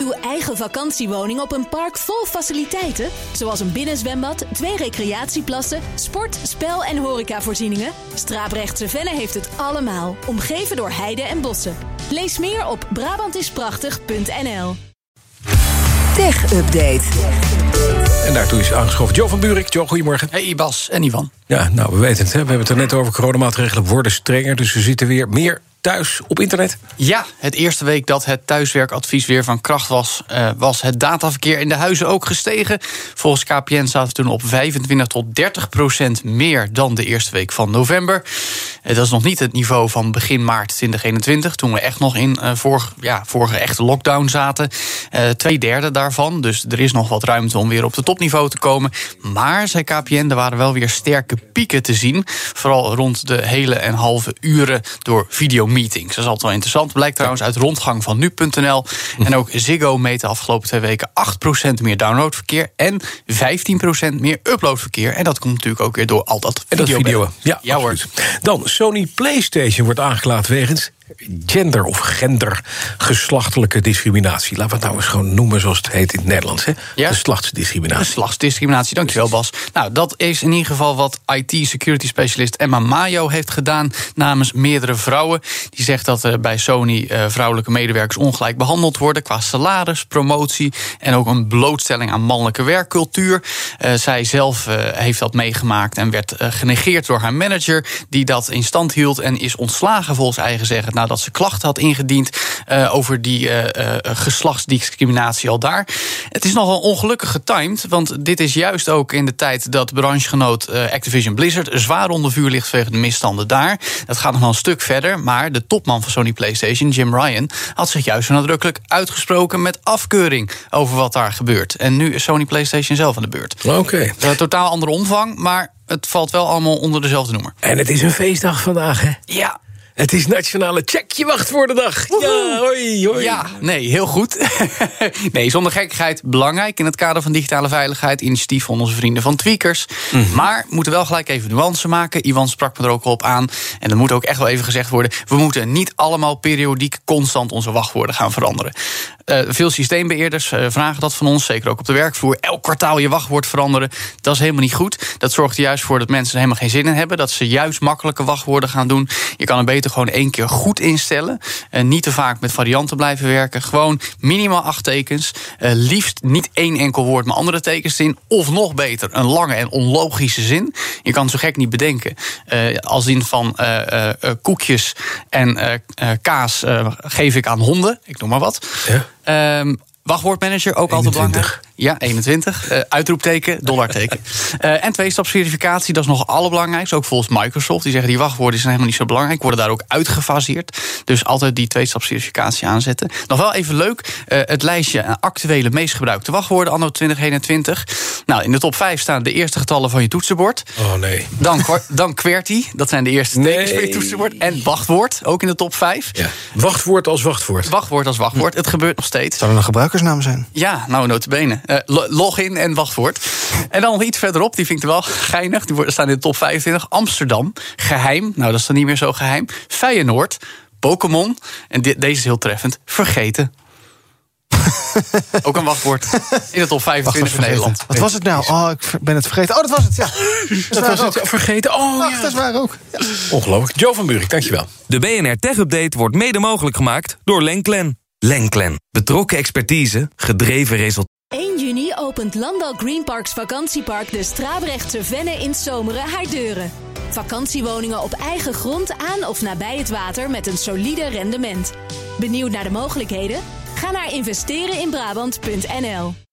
Uw eigen vakantiewoning op een park vol faciliteiten, zoals een binnenzwembad, twee recreatieplassen, sport, spel en horecavoorzieningen. Straaprechtse Venne heeft het allemaal, omgeven door heide en bossen. Lees meer op Brabantisprachtig.nl. Tech Update. En daartoe is aangeschoven Joe van Buurik. Joe, goedemorgen. Hey Bas en Ivan. Ja, nou, we weten het. Hè. We hebben het er net over. Coronamaatregelen worden strenger. Dus we zitten weer meer thuis op internet? Ja, het eerste week dat het thuiswerkadvies weer van kracht was, uh, was het dataverkeer in de huizen ook gestegen. Volgens KPN zaten we toen op 25 tot 30 procent meer dan de eerste week van november. Uh, dat is nog niet het niveau van begin maart 2021, toen we echt nog in uh, vorige, ja, echte lockdown zaten. twee derde daarvan, dus er is nog wat ruimte om weer op de topniveau te komen. Maar, zei KPN, er waren wel weer sterke pieken te zien. Vooral rond de hele en halve uren door video meetings. Dat is altijd wel interessant. Blijkt trouwens uit rondgang van nu.nl. En ook Ziggo meet de afgelopen twee weken 8% meer downloadverkeer en 15% meer uploadverkeer. En dat komt natuurlijk ook weer door al dat video. En dat video. Ja, ja hoor. Dan Sony PlayStation wordt aangeklaagd wegens gender of gender geslachtelijke discriminatie. Laten we het nou eens gewoon noemen zoals het heet in het Nederlands. Hè? Ja? Geslachtsdiscriminatie. Geslachtsdiscriminatie, dankjewel Bas. Nou, dat is in ieder geval wat IT-security specialist Emma Mayo heeft gedaan namens meerdere vrouwen. Die zegt dat uh, bij Sony uh, vrouwelijke medewerkers ongelijk behandeld worden qua salaris, promotie en ook een blootstelling aan mannelijke werkcultuur. Uh, zij zelf heeft dat meegemaakt en werd genegeerd door haar manager, die dat in stand hield en is ontslagen volgens eigen zeggen nadat ze klachten had ingediend uh, over die uh, uh, geslachtsdiscriminatie al daar. Het is nogal ongelukkig getimed, want dit is juist ook in de tijd dat branchegenoot Activision Blizzard zwaar onder vuur ligt vanwege de misstanden daar. Dat gaat nog wel een stuk verder, maar de topman van Sony PlayStation, Jim Ryan, had zich juist zo nadrukkelijk uitgesproken met afkeuring over wat daar gebeurt. En nu is Sony PlayStation zelf aan de beurt. Oké. Okay. totaal andere omvang, maar het valt wel allemaal onder dezelfde noemer. En het is een feestdag vandaag, hè? Ja, het is Nationale Check je Wachtwoordendag. Ja, hoi, hoi. Ja, nee, heel goed. nee, zonder gekkigheid belangrijk in het kader van digitale veiligheid. Initiatief van onze vrienden van Tweakers. Mm -hmm. Maar we moeten wel gelijk even nuance maken. Iwan sprak me er ook op aan. En dat moet ook echt wel even gezegd worden. We moeten niet allemaal periodiek constant onze wachtwoorden gaan veranderen. Uh, veel systeembeheerders uh, vragen dat van ons, zeker ook op de werkvloer. Elk kwartaal je wachtwoord veranderen, dat is helemaal niet goed. Dat zorgt er juist voor dat mensen er helemaal geen zin in hebben. Dat ze juist makkelijke wachtwoorden gaan doen. Je kan er beter gewoon één keer goed instellen. En niet te vaak met varianten blijven werken. Gewoon minimaal acht tekens. Uh, liefst niet één enkel woord, maar andere tekens in. Of nog beter, een lange en onlogische zin. Je kan het zo gek niet bedenken. als in van koekjes en kaas geef ik aan honden. Ik noem maar wat. Ja. Um, wachtwoordmanager, ook 21. altijd belangrijk. Ja, 21. Uh, uitroepteken, dollarteken. uh, en tweestapsverificatie, dat is nog het allerbelangrijkste. Ook volgens Microsoft. Die zeggen die wachtwoorden zijn helemaal niet zo belangrijk. Worden daar ook uitgefaseerd. Dus altijd die tweestapsverificatie aanzetten. Nog wel even leuk. Uh, het lijstje actuele meest gebruikte wachtwoorden anno 2021. Nou, in de top 5 staan de eerste getallen van je toetsenbord. Oh nee. Dan, dan QWERTY. Dat zijn de eerste nee. tekens van je toetsenbord. En wachtwoord, ook in de top 5. Ja. Wachtwoord als wachtwoord. Wachtwoord als wachtwoord. Het gebeurt nog steeds. Zou er een gebruikersnaam zijn? Ja, nou, notabene. Uh, login en wachtwoord. En dan nog iets verderop, die vind ik er wel geinig. Die staan in de top 25. Amsterdam, geheim. Nou, dat is dan niet meer zo geheim. Feyenoord, Pokémon. En deze is heel treffend. Vergeten. Ook een wachtwoord in de top 25 van Nederland. Wat was het nou? Oh, ik ben het vergeten. Oh, dat was het, ja. Dat, was het, vergeten. Oh, Ach, ja. dat is waar ook. Ja. Ongelooflijk. Joe van Buurik, dankjewel. De BNR Tech Update wordt mede mogelijk gemaakt door Lenklen. Lenklen. Betrokken expertise, gedreven resultaten. 1 juni opent Landal Greenparks vakantiepark de Strabrechtse Venne in Zomeren haar deuren. Vakantiewoningen op eigen grond aan of nabij het water met een solide rendement. Benieuwd naar de mogelijkheden? Ga naar investereninbrabant.nl